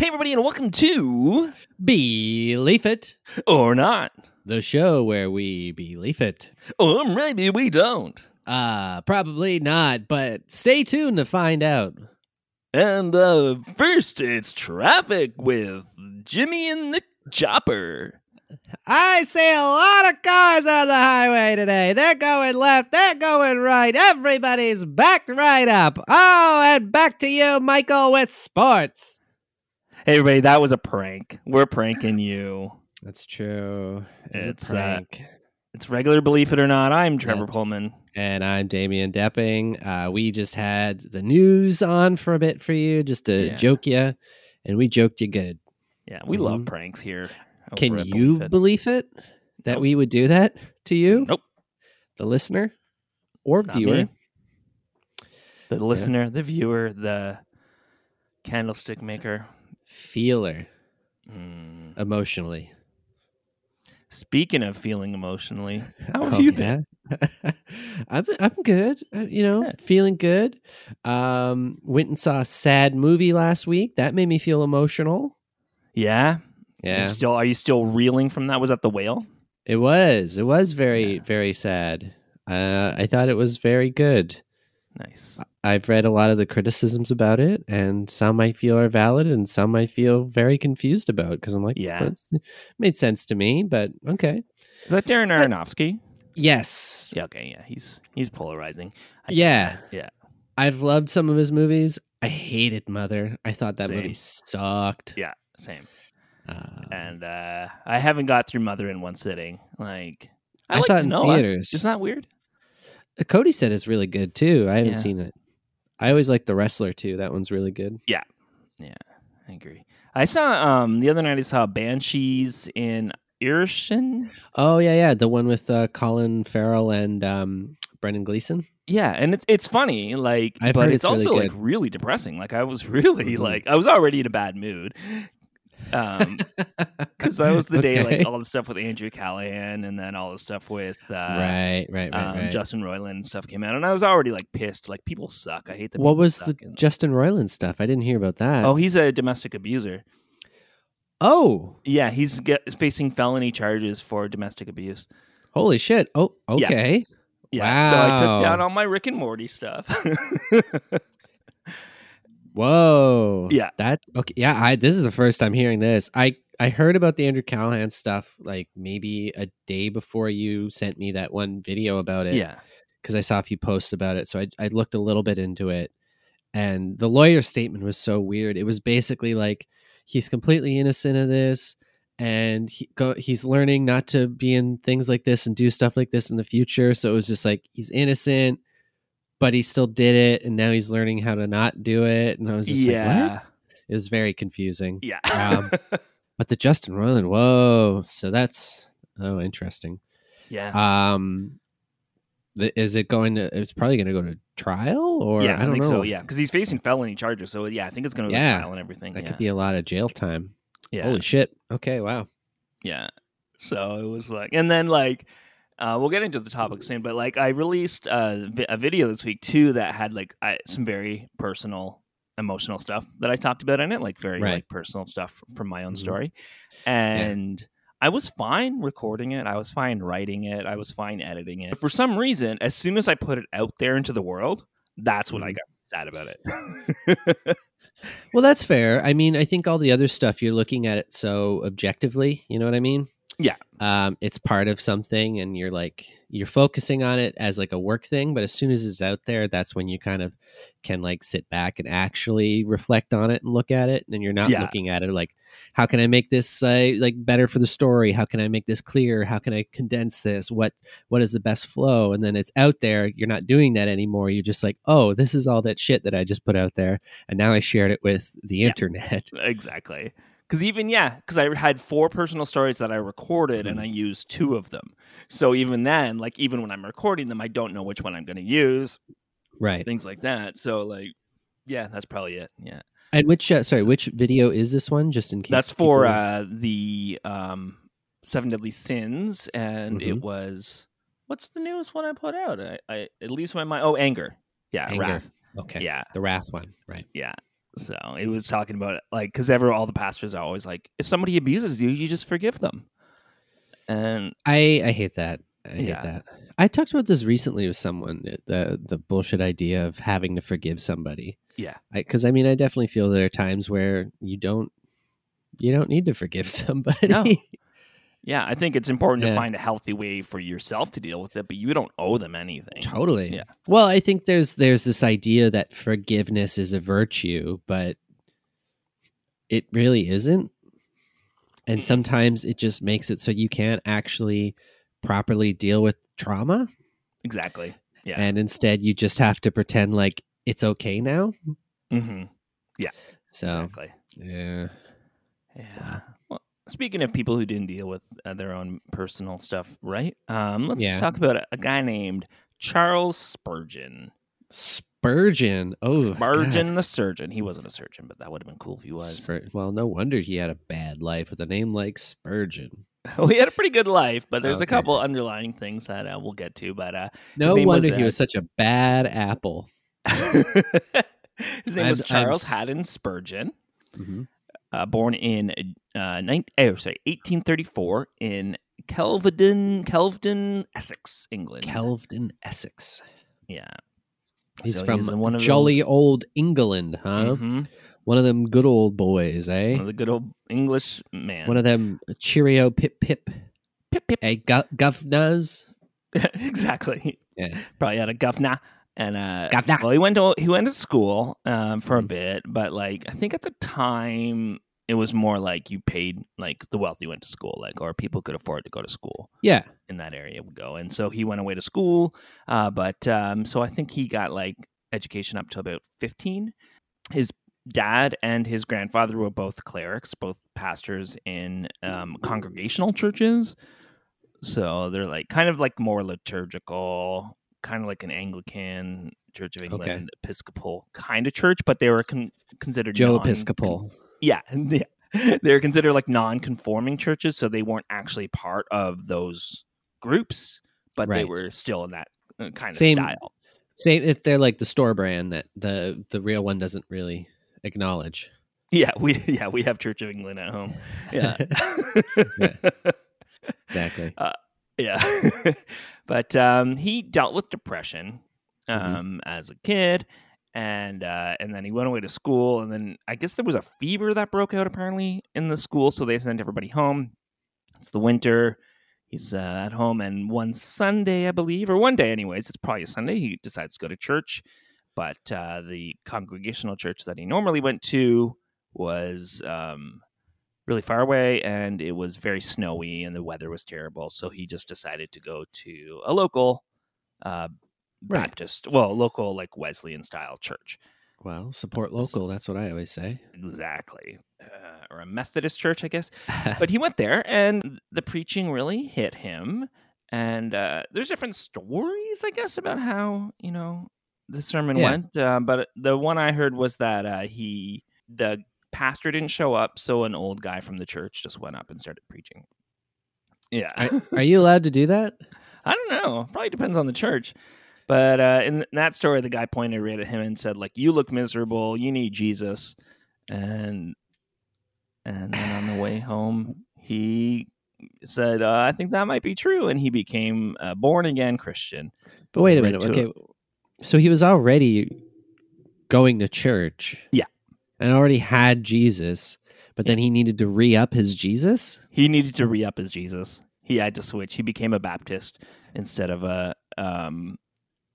Hey, everybody, and welcome to Belief It or Not, the show where we believe it. Or maybe we don't. Uh, probably not, but stay tuned to find out. And uh, first, it's traffic with Jimmy and the Chopper. I see a lot of cars on the highway today. They're going left, they're going right. Everybody's backed right up. Oh, and back to you, Michael, with sports. Hey, everybody, that was a prank. We're pranking you. That's true. It's, a prank. Uh, it's regular, believe it or not. I'm Trevor That's, Poelman. And I'm Damien Doepping. Uh, we just had the news on for a bit for you, just to yeah. joke you, and we joked you good. Yeah, we mm-hmm. love pranks here. Can you believe it, believe it that nope. we would do that to you? Nope. The listener or not viewer? Me. The listener, yeah. the viewer, the candlestick maker feeler mm. emotionally. Speaking of feeling emotionally, how are oh, you? Yeah. I'm I'm good. Uh, you know, yeah. feeling good. Um, went and saw a sad movie last week. That made me feel emotional. Yeah, yeah. Are you still, are you still reeling from that? Was that the whale? It was. It was very yeah. very sad. Uh, I thought it was very good. Nice. I've read a lot of the criticisms about it, and some I feel are valid, and some I feel very confused about because I'm like, yeah, it made sense to me, but okay. Is that Darren Aronofsky? Yes. Yeah. Okay. Yeah. He's he's polarizing. I yeah. Yeah. I've loved some of his movies. I hated Mother. I thought that same. movie sucked. Yeah. Same. Uh, and uh, I haven't got through Mother in one sitting. Like I, I like saw it in theaters. Isn't that weird? Cody said it's really good too. I haven't yeah. seen it. I always like the wrestler too. That one's really good. Yeah, yeah, I agree. I saw um the other night. I saw Banshees in Inisherin. Oh yeah, yeah, the one with uh, Colin Farrell and um, Brendan Gleeson. Yeah, and it's it's funny, like, I've but it's, it's also really like really depressing. Like, I was really mm-hmm. like, I was already in a bad mood um because that was the day okay. like all the stuff with andrew callaghan and then all the stuff with uh right right right, um, right. justin roiland stuff came out and i was already like pissed like people suck i hate that what was the and... justin roiland stuff? I didn't hear about that. Oh he's a domestic abuser. Oh! Yeah he's get, facing felony charges for domestic abuse. Holy shit. Oh okay. Yeah, wow. so i took down all my rick and morty stuff Whoa. Yeah. That okay. Yeah, I this is the first time hearing this. I I heard about the Andrew Callaghan stuff like maybe a day before you sent me that one video about it. Yeah. Because I saw a few posts about it. So I I looked a little bit into it. And the lawyer statement was so weird. It was basically like he's completely innocent of this and he go, he's learning not to be in things like this and do stuff like this in the future. So it was just like he's innocent but he still did it and now he's learning how to not do it and i was just yeah. like what? It was very confusing. Yeah. Um, but the justin roiland whoa so that's oh interesting. Yeah. Um the, is it going to it's probably going to go to trial or yeah i, don't think know. so yeah because he's facing felony charges so yeah i think it's going to go yeah. to trial and everything that yeah. could be a lot of jail time. Yeah. Holy shit. Okay wow. Yeah. So it was like and then like uh, we'll get into the topic soon, but like I released uh, a video this week too that had like I, some very personal, emotional stuff that I talked about in it, like very right. like personal stuff from my own mm-hmm. story, and. Yeah. I was fine recording it. I was fine writing it. I was fine editing it. For some reason, as soon as I put it out there into the world, that's when mm-hmm. I got sad about it. well, that's fair. I mean, I think all the other stuff you're looking at it so objectively. You know what I mean? Yeah. Um, it's part of something, and you're like you're focusing on it as like a work thing. But as soon as it's out there, that's when you kind of can like sit back and actually reflect on it and look at it. And you're not Yeah. looking at it like, how can I make this uh, like better for the story? How can I make this clear? How can I condense this? What what is the best flow? And then it's out there. You're not doing that anymore. You're just like, oh, this is all that shit that I just put out there, and now I shared it with the internet. exactly. Because even yeah, because I had four personal stories that I recorded and I used two of them. So even then, like even when I'm recording them, I don't know which one I'm going to use. Right. Things like that. So like, yeah, that's probably it. Yeah. And which uh, sorry, which video is this one? Just in case That's for people- uh, the um, Seven Deadly Sins, and it Mhm. was what's the newest one I put out? I, I it leaves my mind. Oh, anger. Yeah, Anger. wrath. Okay. Yeah, the wrath one. Right. yeah. So it was talking about like because ever all the pastors are always like, if somebody abuses you, you just forgive them. And I I hate that. I hate Yeah. that. I talked about this recently with someone. The the, the bullshit idea of having to forgive somebody. yeah, Because I, mean, I definitely feel there are times where you don't you don't need to forgive somebody. No. Yeah, I think it's important to find a healthy way for yourself to deal with it, but you don't owe them anything. Totally. Yeah. Well, I think there's there's this idea that forgiveness is a virtue, but it really isn't. And sometimes it just makes it so you can't actually properly deal with trauma, Exactly. Yeah. and instead you just have to pretend like it's okay now. hmm So, Exactly. yeah. Yeah. Well, speaking of people who didn't deal with uh, their own personal stuff, right? Um, let's Yeah. talk about a, a guy named Charles Spurgeon. Spurgeon. Oh, Spurgeon the surgeon. He wasn't a surgeon, but that would have been cool if he was. Spur- well, no wonder he had a bad life with a name like Spurgeon. well, he had a pretty good life, but there's a couple underlying things that uh, we'll get to. But uh, No name was, wonder he uh, was such a bad apple. his name was I'm- I'm Charles s- Haddon Spurgeon. Mhm. Uh, born in uh, nine, oh, sorry, 1834 in Kelvedon, Kelvedon, Essex, England. Kelvedon, Essex. yeah, He's So from he's one of jolly those- old England, huh? Mhm. One of them good old boys, eh? One of the good old English man. One of them cheerio pip pip, pip pip. eh, gu- governors. exactly. Yeah. Probably had a governor. And uh, well, he went to he went to school um, for a Mhm. bit, but like I think at the time it was more like you paid like the wealthy went to school, like or people could afford to go to school. Yeah. in that area would go. And so he went away to school. Uh, but um, so I think he got like education up to about 15. His dad and his grandfather were both clerics, both pastors in um, congregational churches. So they're like kind of like more liturgical, kind of like an Anglican Church of England Episcopal kind of church, but they were con- considered Joe non- Episcopal. yeah, yeah. They were considered like non-conforming churches, so they weren't actually part of those groups, but they were still in that uh, kind of Same- style. Same if they're like the store brand that the the real one doesn't really acknowledge. Yeah, we yeah we have Church of England at home. Yeah, Exactly. Yeah. but um, he dealt with depression Mhm. um, as a kid, and uh, and then he went away to school, and then I guess there was a fever that broke out apparently in the school, so they sent everybody home. It's the winter. He's uh, at home, and one Sunday, I believe, or one day, anyways, it's probably a Sunday. He decides to go to church, but uh, the congregational church that he normally went to was um, really far away, and it was very snowy, and the weather was terrible. So he just decided to go to a local uh, Right. Baptist, well, local like Wesleyan style church. Well, support local. That's what I always say. Exactly. Uh, or a Methodist church, I guess. but he went there and the preaching really hit him. And uh, there's different stories, I guess, about how, you know, the sermon Yeah. went. Uh, but the one I heard was that uh, he, the pastor didn't show up. So an old guy from the church just went up and started preaching. Yeah. Are, are you allowed to do that? I don't know. Probably depends on the church. But uh, in that story, the guy pointed right at him and said, "Like you look miserable. You need Jesus." And and then on the way home, he said, uh, "I think that might be true," and he became a born again Christian. But wait a minute. Okay. So he was already going to church. Yeah. And already had Jesus, but then he needed to re up his Jesus. He needed to re up his Jesus. He had to switch. He became a Baptist instead of a um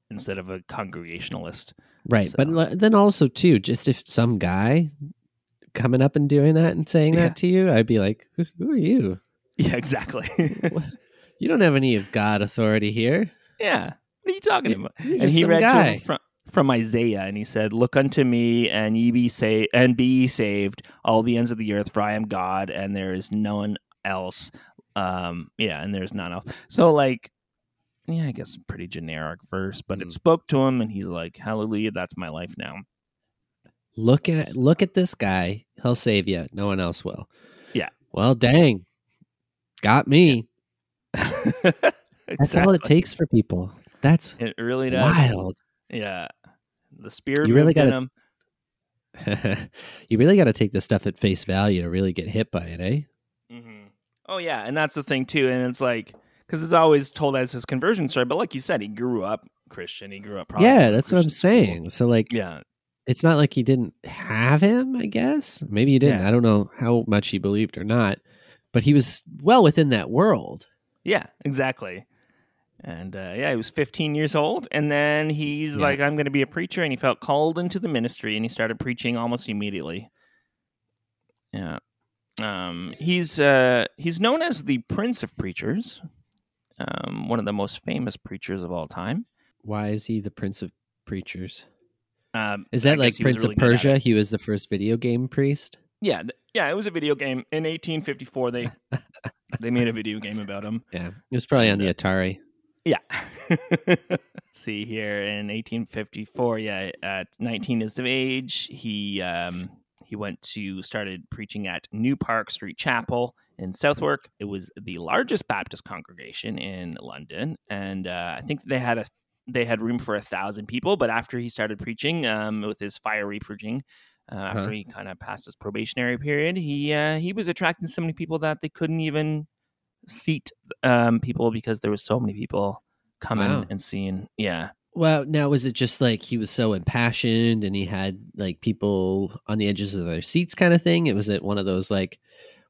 instead of a congregationalist. Right. So- But then also too, just if some guy coming up and doing that and saying Yeah. that to you, I'd be like, who, who are you? Yeah, exactly. You don't have any of God authority here. yeah. What are you talking about? you're and he read to guy. him from from Isaiah, and he said, "Look unto me, and ye be saved, and be ye saved, all the ends of the earth, for I am God, and there is none else." Um, yeah, and there's none else. So, like, yeah, I guess pretty generic verse, but it Mm. spoke to him, and he's like, "Hallelujah, that's my life now." Look at look at this guy. He'll save you. No one else will. Yeah. Well, dang. Got me. That's all it takes for people. That's It really does. wild. Yeah, the spirit You really gotta- him. you really got to take this stuff at face value to really get hit by it, eh? hmm Oh yeah, and that's the thing too. And it's like because it's always told as his conversion story, but like you said, he grew up Christian. He grew up. Probably yeah, that's what I'm Christian school. saying. So like Yeah, it's not like he didn't have him, I guess. Maybe he didn't. Yeah. I don't know how much he believed or not. But he was well within that world. yeah, exactly. And uh, yeah, he was 15 years old, and then he's Yeah. like, "I'm going to be a preacher," and he felt called into the ministry, and he started preaching almost immediately. Yeah, um, he's uh, he's known as the Prince of Preachers, um, one of the most famous preachers of all time. Why is he the prince of preachers? Um, Is that like guess he was Prince really of good at it. Persia? He was the first video game priest. Yeah, th- yeah, it was a video game in 1854. They they made a video game about him. Yeah, it was probably on the Atari. Yeah. See here in 1854. Yeah, at 19 years of age, he um, he went to started preaching at New Park Street Chapel in Southwark. It was the largest Baptist congregation in London, and uh, I think they had a they had room for a thousand people. But after he started preaching, um, with his fiery preaching, uh, after Uh-huh. he kind of passed his probationary period, he uh, he was attracting so many people that they couldn't even seat um, people because there was so many people coming Wow. and seeing. Yeah, Well, now was it just like he was so impassioned and he had like people on the edges of their seats kind of thing? It was it one of those like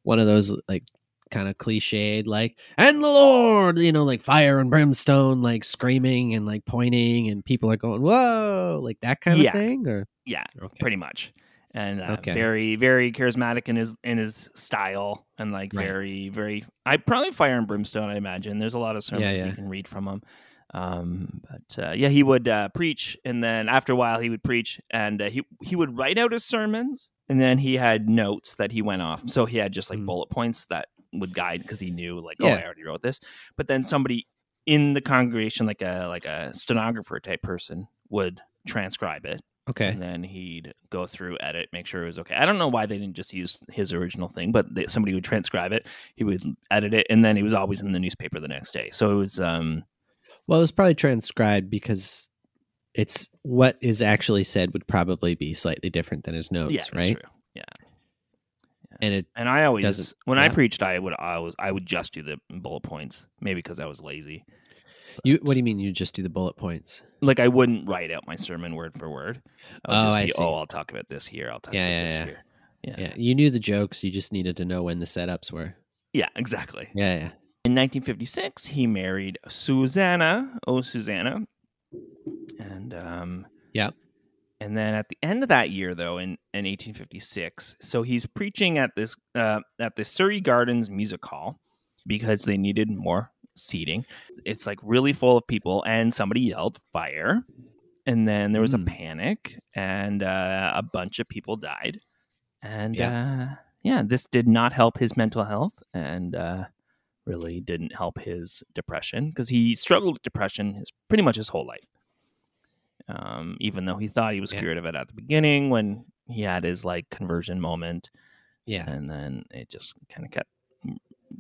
one of those like kind of cliched like and the Lord, you know, like fire and brimstone, like screaming and like pointing and people are going, Whoa, like that kind Yeah. of thing? Or yeah, okay. pretty much. And uh, Okay. very, very charismatic in his in his style, and like Right. very, very. I probably fire and brimstone. I imagine there's a lot of sermons yeah. you can read from him. Um, but uh, yeah, he would uh, preach, and then after a while, he would preach, and uh, he he would write out his sermons, and then he had notes that he went off. So he had just like Mm. bullet points that would guide because he knew like, oh, I already wrote this. But then somebody in the congregation, like a like a stenographer type person, would transcribe it Okay. and then he'd go through, edit, make sure it was okay. I don't know why they didn't just use his original thing, but they, somebody would transcribe it, he would edit it, and then he was always in the newspaper the next day. So it was, um, Well, it was probably transcribed because it's what is actually said would probably be slightly different than his notes, yeah, right? true. Yeah, And it and I always when I preached, I would I was I would just do the bullet points, maybe because I was lazy. You what do you mean you just do the bullet points? like? I wouldn't write out my sermon word for word. I would Oh, just I see. Oh, I'll talk about this here. I'll talk Yeah, about yeah, this yeah. here. Yeah. Yeah, you knew the jokes. You just needed to know when the setups were. yeah, exactly. Yeah, yeah. In 1956, he married Susanna. Oh, Susanna. And um, yeah. And then at the end of that year, though, in, in 1856, so he's preaching at this uh, at the Surrey Gardens Music Hall because they needed more seating. It's like really full of people, and somebody yelled fire, and then there was Mm. a panic, and uh, a bunch of people died, and Yeah. uh, yeah, this did not help his mental health, and uh, really didn't help his depression because he struggled with depression his pretty much his whole life um, even though he thought he was Yeah. cured of it at the beginning when he had his like conversion moment, Yeah. and then it just kind of kept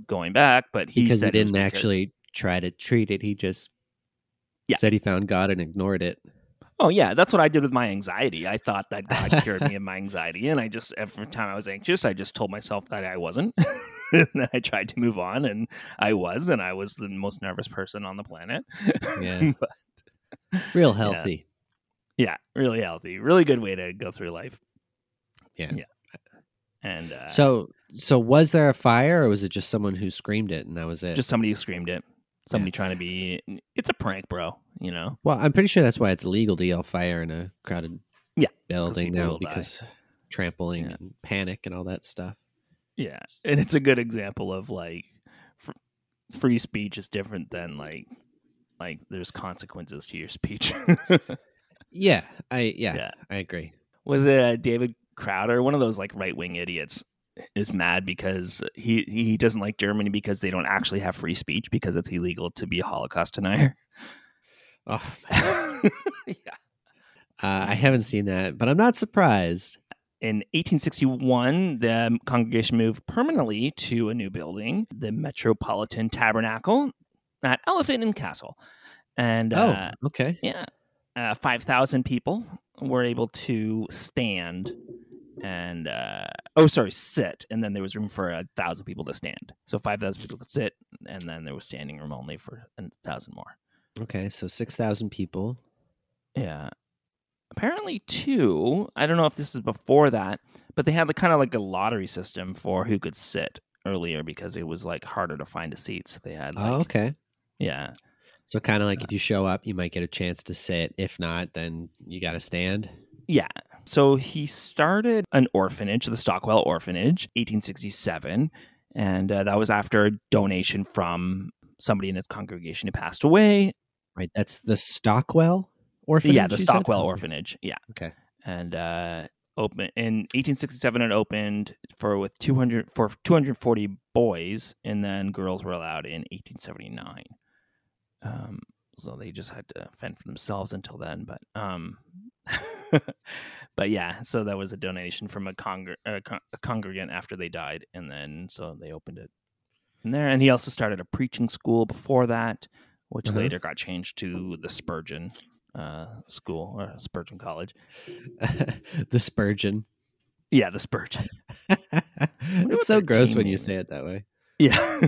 going back. But he because he didn't because- actually try to treat it. He just Yeah. said he found God and ignored it. Oh yeah, that's what I did with my anxiety. I thought that God cured me of my anxiety, and I just every time I was anxious, I just told myself that I wasn't. and then I tried to move on, and I was, and I was the most nervous person on the planet. Yeah. But- Real healthy. Yeah, really healthy. Really good way to go through life. Yeah. Yeah. And uh, So so was there a fire or was it just someone who screamed it and that was it? just somebody who screamed it. Somebody trying to be. It's a prank, bro. You know. well, I'm pretty sure that's why it's illegal to yell fire in a crowded Yeah, building now will die. because trampling Yeah. and panic and all that stuff. Yeah, and it's a good example of like fr- free speech is different than like like there's consequences to your speech. Yeah, I yeah, Yeah. I agree. Was it uh, David Crowder, one of those like right wing idiots, is mad because he he doesn't like Germany because they don't actually have free speech because it's illegal to be a Holocaust denier. Oh, yeah. uh, I haven't seen that, but I'm not surprised. In 1861, the congregation moved permanently to a new building, the Metropolitan Tabernacle at Elephant and Castle. And uh, oh, okay. yeah, uh, 5,000 people were able to stand and, uh, oh, sorry, sit. And then there was room for a thousand people to stand. So 5,000 people could sit, and then there was standing room only for a thousand more. Okay, so 6,000 people. Yeah. Apparently, two. I don't know if this is before that, but they had the kind of like a lottery system for who could sit earlier because it was like harder to find a seat. So they had, like, oh, okay. yeah, So kind of like if you show up, you might get a chance to sit. If not, then you got to stand. yeah. So he started an orphanage, the Stockwell Orphanage, 1867, and uh, that was after a donation from somebody in his congregation who passed away. Right. That's the Stockwell orphanage. yeah, the you said? Stockwell Orphanage. Yeah. Okay. and uh open in 1867 it opened for with 200 for 240 boys and then girls were allowed in 1879 um so they just had to fend for themselves until then but um but yeah so that was a donation from a, congr- a, con- a congregant after they died and then so they opened it in there and he also started a preaching school before that which Uh-huh. later got changed to the spurgeon uh, school or spurgeon college the Spurgeon. yeah the spurgeon it's so gross when you say it that way. yeah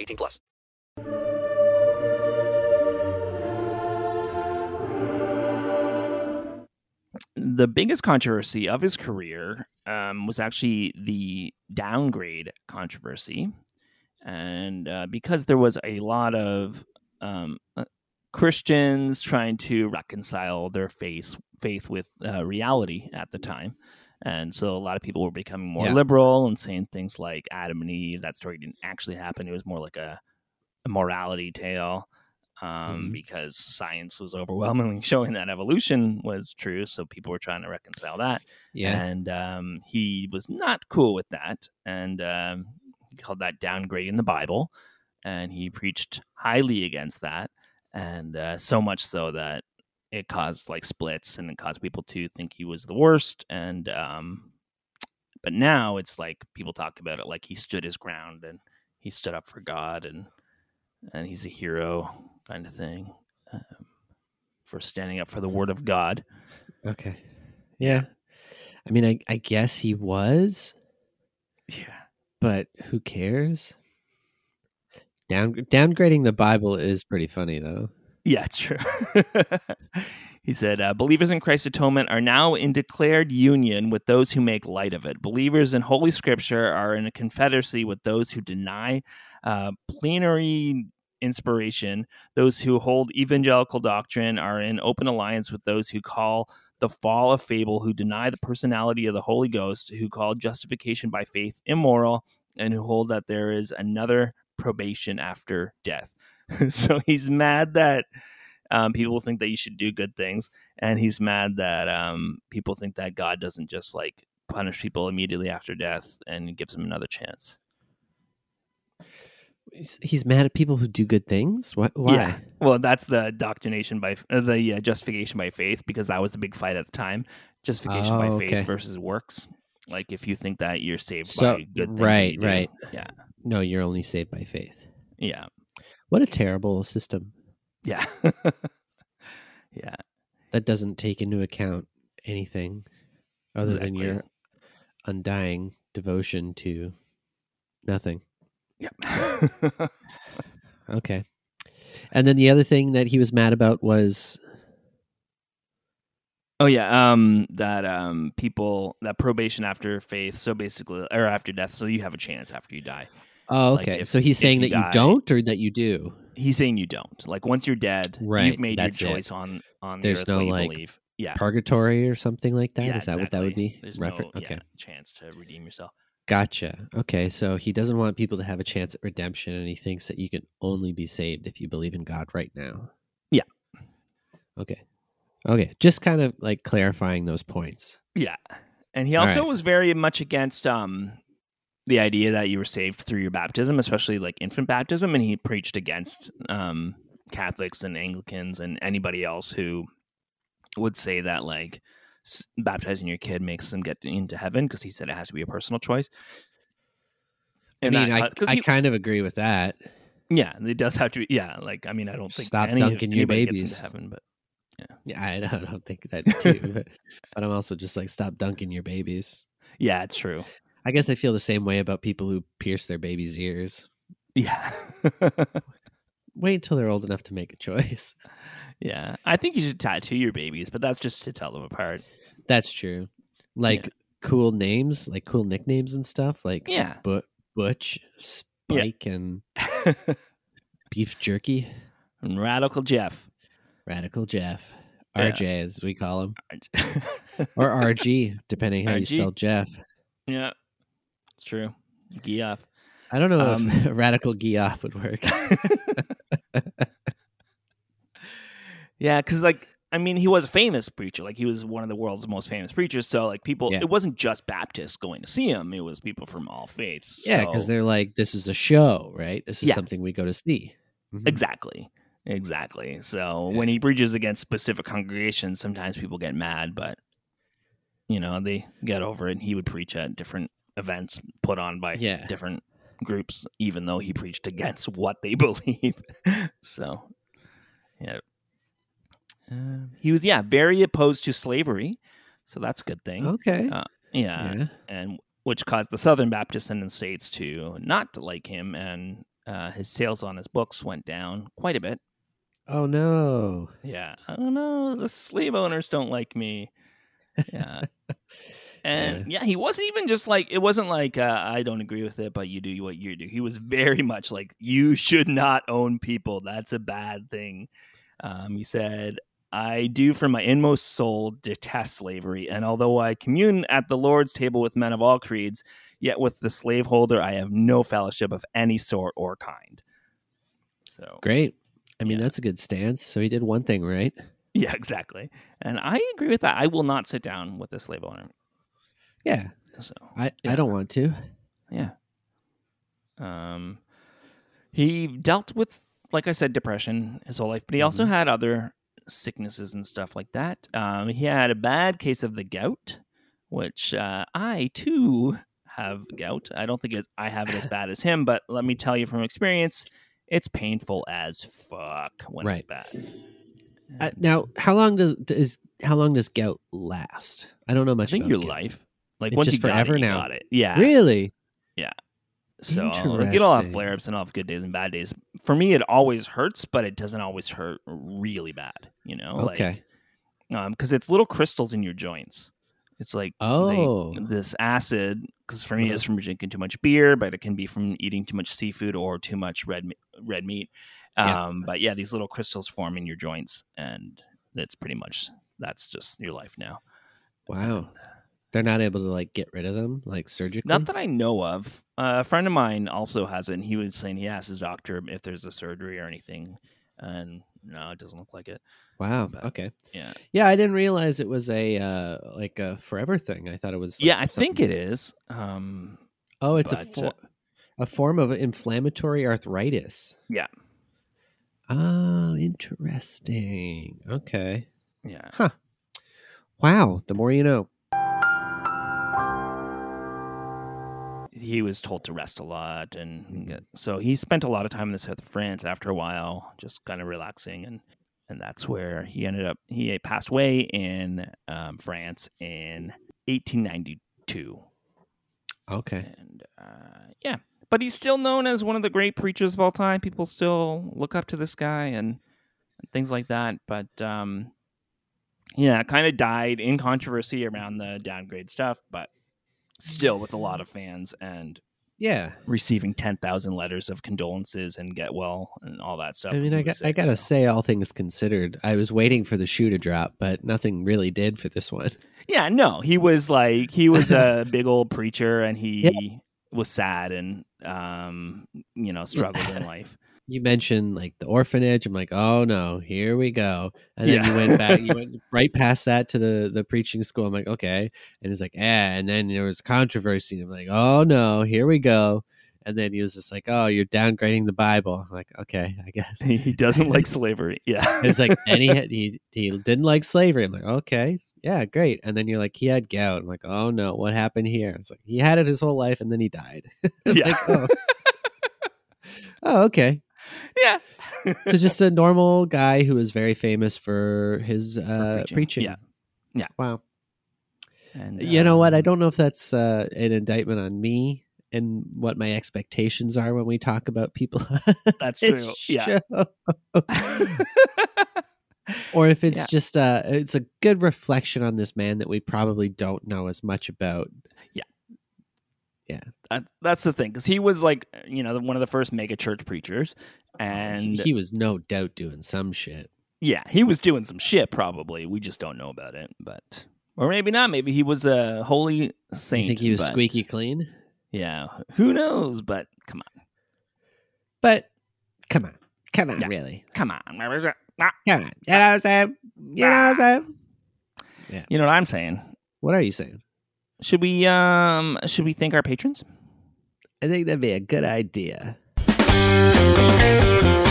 18 plus. the biggest controversy of his career um, was actually the downgrade controversy. And uh, because there was a lot of um, uh, Christians trying to reconcile their faith, faith with uh, reality at the time. And so a lot of people were becoming more Yeah. liberal and saying things like Adam and Eve, that story didn't actually happen. It was more like a, a morality tale um, Mhm. because science was overwhelmingly showing that evolution was true. So people were trying to reconcile that. Yeah. And um, he was not cool with that. And um, he called that downgrading the Bible. And he preached highly against that. And uh, so much so that it caused like splits and it caused people to think he was the worst. And, um, but now it's like people talk about it like he stood his ground and he stood up for God and, and he's a hero kind of thing um, for standing up for the word of God. Okay. Yeah. I mean, I, I guess he was, Yeah. but who cares? Down downgrading the Bible is pretty funny though. Yeah, true. He said, uh, Believers in Christ's atonement are now in declared union with those who make light of it. Believers in Holy Scripture are in a confederacy with those who deny uh, plenary inspiration. Those who hold evangelical doctrine are in open alliance with those who call the fall of fable, who deny the personality of the Holy Ghost, who call justification by faith immoral, and who hold that there is another probation after death. so he's mad that um, people think that you should do good things, and he's mad that um, people think that God doesn't just like punish people immediately after death and gives them another chance. He's mad at people who do good things. What? Why? Yeah. Well, that's the doctrination by uh, the uh, justification by faith because that was the big fight at the time. Justification Oh, by faith okay. versus works. Like if you think that you're saved So by good things, right, right. Yeah, No, you're only saved by faith. yeah, What a terrible system. yeah, yeah. That doesn't take into account anything other than your undying devotion to nothing. Yep. Okay. And then the other thing that he was mad about was Oh yeah, um, that um, people that probation after faith, so basically, or after death, so you have a chance after you die. Oh, Like, okay. if- so he's saying that die- you don't or that you do? He's saying you don't. Like once you're dead, Right, you've made your choice on on There's the earth no you like believe. Yeah, purgatory or something like that. Is Yeah, that what that would be? There's Refer- no okay. yeah, chance to redeem yourself. Gotcha. Okay. So he doesn't want people to have a chance at redemption and he thinks that you can only be saved if you believe in God right now. Yeah. Okay. Okay. Just kind of like clarifying those points. Yeah. And he also right. was very much against um the idea that you were saved through your baptism, especially like infant baptism, and he preached against um Catholics and Anglicans and anybody else who would say that like s- baptizing your kid makes them get into heaven because he said it has to be a personal choice. I mean, that- I, 'cause I he- kind of agree with that. yeah, it does have to be. Yeah, like I mean, I don't think Stop any, dunking your babies. into heaven, but Yeah, I don't, I don't think that too. but, but I'm also just like, stop dunking your babies. yeah, it's true. I guess I feel the same way about people who pierce their babies' ears. Yeah. Wait until they're old enough to make a choice. Yeah, I think you should tattoo your babies, but that's just to tell them apart. That's true. Like cool names, like cool nicknames and stuff, like Yeah. Bu- Butch, Spike, and Beef Jerky, And Radical Jeff, Radical Jeff, Yeah. RJ as we call him, or RG, depending how you spell Jeff. yeah, it's true. Geoff. I don't know Um, if Radical Geoff would work. Yeah, because like I mean, he was a famous preacher. Like he was one of the world's most famous preachers. So like people, Yeah. it wasn't just Baptists going to see him. It was people from all faiths. yeah, because So- they're like, this is a show, right? This is Yeah. something we go to see. Mhm. Exactly. Exactly. So when he preaches against specific congregations, sometimes people get mad, but you know, they get over it. And he would preach at different events put on by Yeah. different groups, even though he preached against what they believe. so, yeah. Uh, he was, yeah, very opposed to slavery. So that's a good thing. Okay. Uh, yeah. Yeah. And which caused the Southern Baptists in the States to not to like him. And uh, his sales on his books went down quite a bit. Oh no. Yeah. I don't know. The slave owners don't like me. Yeah. And yeah. he wasn't even just like it wasn't like uh, I don't agree with it, but you do what you do. He was very much like you should not own people. That's a bad thing. Um, he said, "I do from my inmost soul detest slavery, and although I commune at the Lord's table with men of all creeds, yet with the slaveholder I have no fellowship of any sort or kind." So Great. I mean, that's a good stance. So he did one thing right. Yeah, exactly. And I agree with that. I will not sit down with a slave owner. Yeah. So I, yeah. I don't want to. Yeah. Um, he dealt with, like I said, depression his whole life, but he also Mm-hmm. had other sicknesses and stuff like that. Um, he had a bad case of the gout, which uh, I too have gout. I don't think it's, I have it as bad as him, but let me tell you from experience, it's painful as fuck when it's bad. Uh, now, how long does is how long does gout last? I don't know I much. think about your gout. life, like It's once you got forever it, you now. got it. Yeah, Really? Yeah. So like, it'll have flare ups and I'll have good days and bad days. For me, it always hurts, but it doesn't always hurt really bad. You know, like Okay. because it's little crystals in your joints. It's like they- Oh. this acid. Because for me, Uh-huh. it's from drinking too much beer, but it can be from eating too much seafood or too much red red meat. Yeah. Um, But yeah, these little crystals form in your joints, and that's pretty much that's just your life now. Wow. They're not able to like get rid of them like surgically. Not that I know of. Uh, a friend of mine also has it, and he was saying he asked his doctor if there's a surgery or anything, and no, it doesn't look like it. Wow. But, Okay. Yeah. Yeah, I didn't realize it was a uh like a forever thing. I thought it was. yeah, like, I think it is. Um, Oh, it's a for- uh, a form of inflammatory arthritis. yeah, Oh, interesting. Okay. yeah. Huh. Wow. The more you know. He was told to rest a lot, and get- so he spent a lot of time in the south of France. After a while, just kind of relaxing, and and that's where he ended up. He passed away in um, France in 1892. Okay. and uh, yeah, but he's still known as one of the great preachers of all time. People still look up to this guy and, and things like that. But um, yeah, kind of died in controversy around the downgrade stuff, but still with a lot of fans and Yeah. receiving ten thousand letters of condolences and get well and all that stuff. I mean, I got, was I sick, gotta so. say, all things considered, I was waiting for the shoe to drop, but nothing really did for this one. Yeah, no, he was like he was a big old preacher, and he was sad and um, you know struggled in life. You mentioned like the orphanage. I'm like, oh no, here we go. And then Yeah. you went back, you went right past that to the the preaching school. I'm like, okay. And it's like, eh. And then there was controversy. I'm like, oh no, here we go. And then he was just like, oh, you're downgrading the Bible. I'm like, okay, I guess. He doesn't like slavery. Yeah, It's like, and he, had, he he didn't like slavery. I'm like, okay, yeah, great. And then you're like, he had gout. I'm like, oh no, what happened here? It's like he had it his whole life, and then he died. Yeah. like, oh. oh, okay. yeah. So just a normal guy who is very famous for his uh, preaching. preaching. Yeah. Yeah. Wow. And, You know what? I um, don't know if that's uh, an indictment on me and what my expectations are when we talk about people. That's true. Yeah. or if it's Yeah. just uh it's a good reflection on this man that we probably don't know as much about. That, that's the thing, because he was like, uh, you know, one of the first mega church preachers, and he was no doubt doing some shit. yeah, he was doing some shit. Probably, we just don't know about it, but or maybe not. Maybe he was a holy saint. You think he was but- squeaky clean? Yeah, who knows? But come on, But come on. Come on, Yeah. really. come on. Come on. You know what I'm saying? You know what I'm saying? Yeah. You know what I'm saying? What are you saying? Should we um should we thank our patrons? I think that'd be a good idea.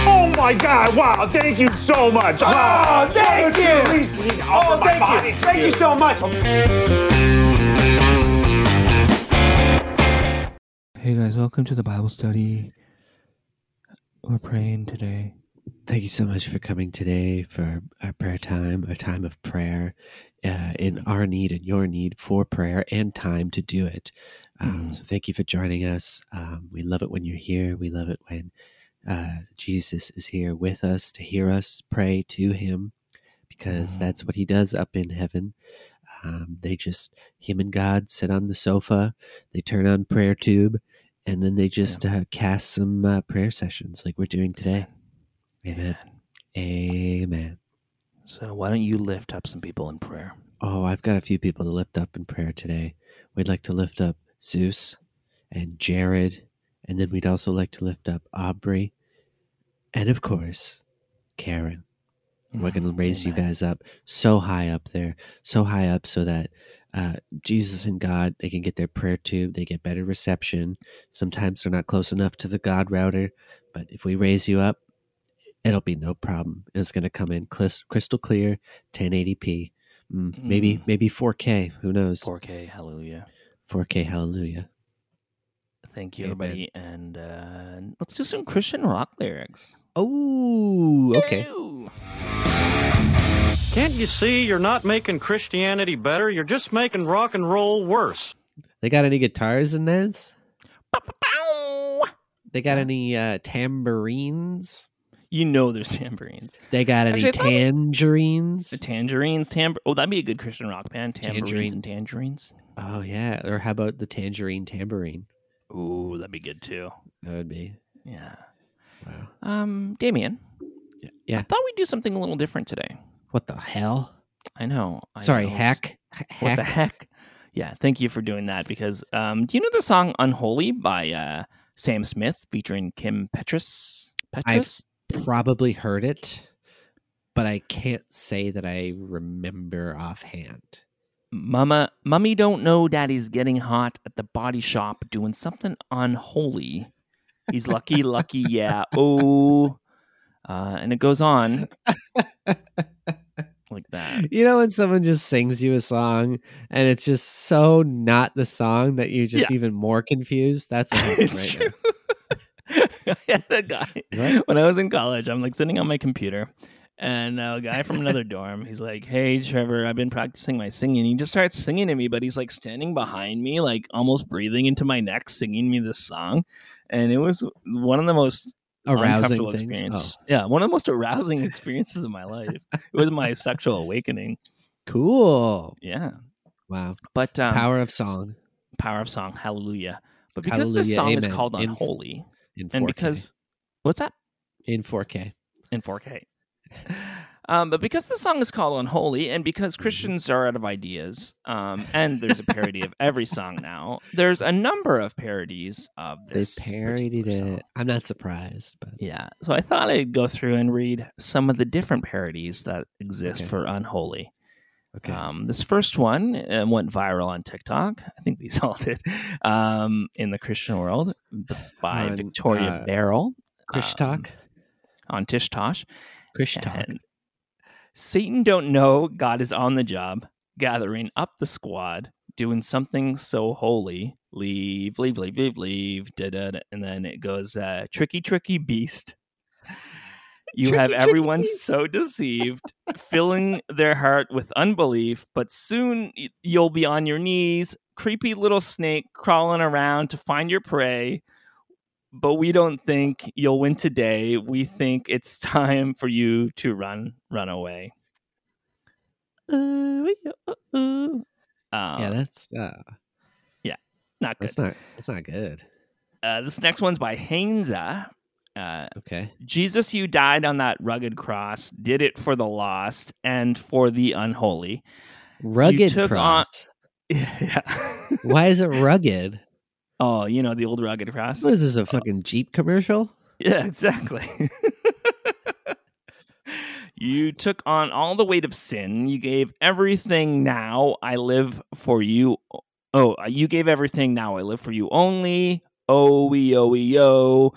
Oh my God! Wow! Thank you so much. Oh, thank you. Oh, thank you. Thank you so much. Hey guys, welcome to the Bible study. We're praying today. Thank you so much for coming today for our prayer time, a time of prayer uh, in our need and your need for prayer and time to do it. Um, So thank you for joining us. Um, we love it when you're here. We love it when uh, Jesus is here with us to hear us pray to Him because that's what He does up in heaven. Um, they just, Him and God sit on the sofa, they turn on prayer tube, and then they just uh, cast some uh, prayer sessions like we're doing today. Amen. Amen. So why don't you lift up some people in prayer? Oh, I've got a few people to lift up in prayer today. We'd like to lift up Zeus and Jared, and then we'd also like to lift up Aubrey, and of course, Karen. We're going to raise you guys up so high up there, so high up so that uh, Jesus and God, they can get their prayer tube, they get better reception. Sometimes they're not close enough to the God router, but if we raise you up, it'll be no problem. It's going to come in clis- crystal clear, 1080p, mm, maybe Mm. maybe 4K. Who knows? 4K, hallelujah. 4K, hallelujah. Thank you, Amen. everybody. And uh, let's do some Christian rock lyrics. Oh, okay. Can't you see you're not making Christianity better? You're just making rock and roll worse. They got any guitars in this? They got any uh, tambourines? You know there's tambourines. They got any Actually, tangerines? The tangerines, tamb. Oh, that'd be a good Christian rock band. Tambourines Tangerine. and tangerines. Oh yeah, or how about the tangerine tambourine? Ooh, that'd be good too. That would be. Yeah. Wow. Um, Damien. Yeah. I thought we'd do something a little different today. What the hell? I know. I Sorry, know. heck. What the heck? Yeah, thank you for doing that because um, do you know the song "Unholy" by uh, Sam Smith featuring Kim Petras? Petras? Probably heard it, but I can't say that I remember offhand. Mama, mummy don't know daddy's getting hot at the body shop doing something unholy. He's lucky, lucky, yeah. Oh, uh, and it goes on like that. You know when someone just sings you a song and it's just so not the song that you're just Yeah. even more confused? That's what It's right true. I had a guy What? when I was in college. I'm like sitting on my computer, and a guy from another dorm. He's like, "Hey, Trevor, I've been practicing my singing." He just starts singing to me, but he's like standing behind me, like almost breathing into my neck, singing me this song, and it was one of the most Arousing things? experience. Yeah, one of the most arousing experiences of my life. It was my sexual awakening. Cool. Yeah, Wow. but um, Power of song. power of song, hallelujah. But because this Hallelujah, song is called unholy, In 4K. and because what's that? in 4K. in 4K. Um, but because the song is called Unholy, and because Christians are out of ideas, um, and there's a parody of every song now, there's a number of parodies of this. They parodied it. song. I'm not surprised, but Yeah, so I thought I'd go through and read some of the different parodies that exist Okay. for Unholy. Okay. Um, this first one uh, went viral on TikTok. I think these all did um, in the Christian world. It's by On, Victoria uh, Barrel. Krish um, on Tish Tosh. Krish Satan don't know God is on the job, gathering up the squad, doing something so holy. Leave, leave, leave, leave, leave. Da, da, da. And then it goes, uh, tricky, tricky beast. You have Tricky, tricky everyone beast. so deceived, filling their heart with unbelief, but soon you'll be on your knees, creepy little snake crawling around to find your prey. But we don't think you'll win today. We think it's time for you to run, run away. Ooh, ooh, ooh. yeah, Um, that's uh, yeah, not good. that's not that's not good. Uh, this next one's by Hainza. Uh, Okay. Jesus, you died on that rugged cross, did it for the lost and for the unholy. Rugged took cross. Yeah. Why is it rugged? oh, you know the old rugged cross. What is this? A fucking Jeep commercial? Yeah, exactly. you took on all the weight of sin. You gave everything. Now I live for you. Oh, you gave everything. Now I live for you only. Oh, we, oh, we, oh.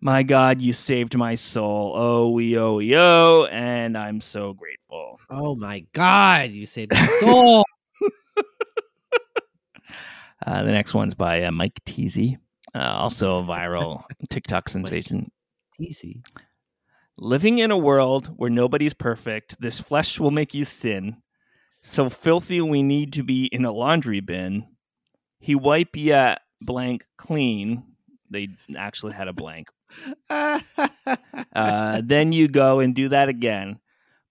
My God, you saved my soul. Oh, we, oh, we, oh. And I'm so grateful. Oh my god! You saved my soul. Uh, the next one's by uh, Mike Teasy, uh, also a viral TikTok sensation. Easy. Living in a world where nobody's perfect, this flesh will make you sin. So filthy we need to be in a laundry bin. He wipe ya blank clean. They actually had a blank. Uh, then you go and do that again.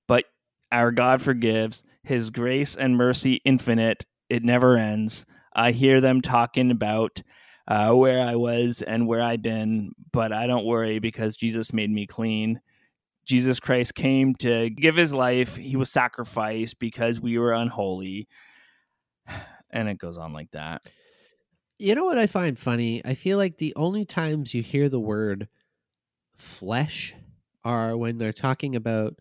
But our God forgives. His grace and mercy infinite. It never ends. I hear them talking about uh, where I was and where I've been, but I don't worry because Jesus made me clean. Jesus Christ came to give his life. He was sacrificed because we were unholy. And it goes on like that. You know what I find funny? I feel like the only times you hear the word flesh are when they're talking about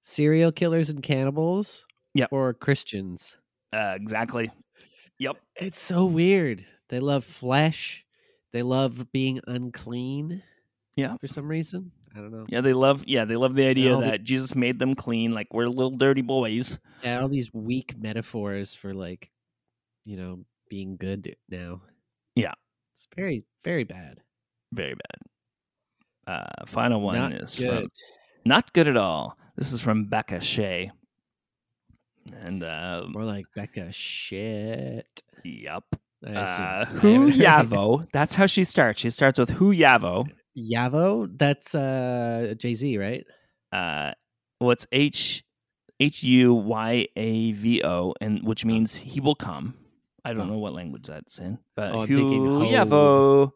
serial killers and cannibals Yep. or Christians. Uh, exactly. Yep. It's so weird. They love flesh. They love being unclean. Yeah. For some reason. I don't know. Yeah, they love yeah, they love the idea all the- that Jesus made them clean, like we're little dirty boys. Yeah, all these weak metaphors for like, you know, being good now. Yeah. It's very, very bad. Very bad. Uh final one Not is good. from not good at all. This is from Becca Shea. And uh More like Becca shit. yep. Uh, who haven't heard it. Yavo. That's how she starts. She starts with who Yavo. Yavo, that's uh Jay Z, right? Uh, what's H H U Y A V O, and which means he will come. I don't know what language that's in, but Oh, I'm thinking Hu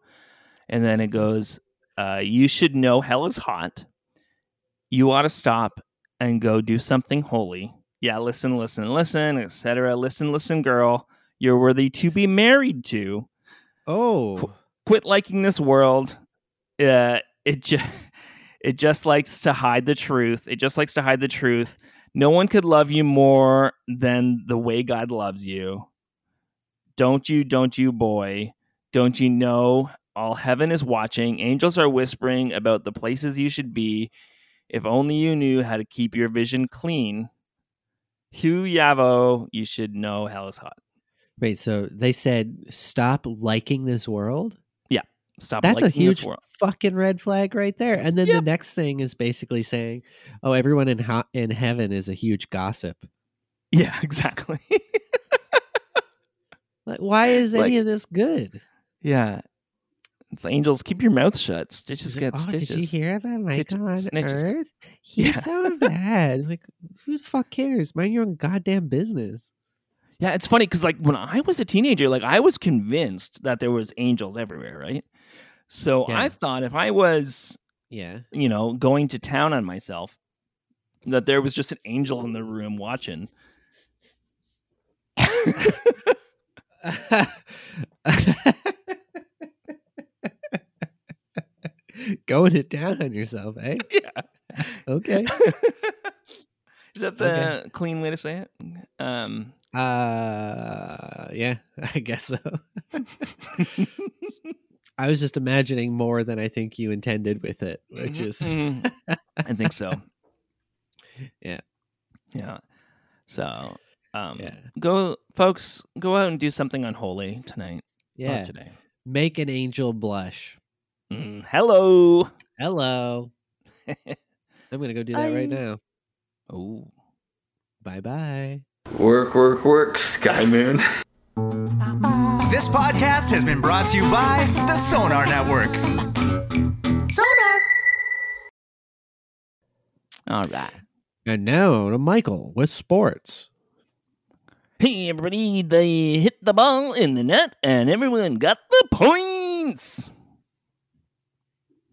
And then it goes, uh, you should know hell is hot. You ought to stop and go do something holy. Yeah, listen, listen, listen, etc. Listen, listen, girl. You're worthy to be married to. Oh, Quit liking this world. Uh, it just it just likes to hide the truth. It just likes to hide the truth. No one could love you more than the way God loves you. Don't you, don't you, boy. Don't you know all heaven is watching? Angels are whispering about the places you should be. If only you knew how to keep your vision clean. Hu Yavo, you should know hell is hot. wait. So they said stop liking this world. Yeah. Stop That's a huge world. fucking red flag right there. And then the next thing is basically saying, "Oh, everyone in ho- in heaven is a huge gossip." Yeah, exactly. Like, why is any of this good? yeah. It's angels, keep your mouth shut. Stitches get oh, stitches. did you hear about Michael on snitches. Earth? He's Yeah. so bad. Like, who the fuck cares? Mind your own goddamn business. Yeah, it's funny because like when I was a teenager, like I was convinced that there was angels everywhere, right? So Yeah. I thought if I was, Yeah. you know, going to town on myself, that there was just an angel in the room watching. Going it down on yourself, eh? Yeah. Okay. Is that the Okay. clean way to say it? Um, Uh, yeah, I guess so. I was just imagining more than I think you intended with it, which is Mhm. I think so. yeah. Yeah. So, um, Yeah. go, folks, go out and do something unholy tonight. or Yeah. today. Make an angel blush. Mm, hello. Hello. I'm gonna go do that right now. Oh. Bye bye. Work, work, work, Sky Moon. This podcast has been brought to you by the Sonar Network. Sonar. All right. And now to Michael with sports. Hey, everybody, they hit the ball in the net and everyone got the points.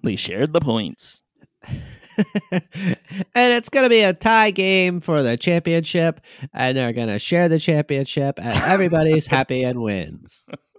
They shared the points. and it's going to be a tie game for the championship, and they're going to share the championship, and everybody's happy and wins.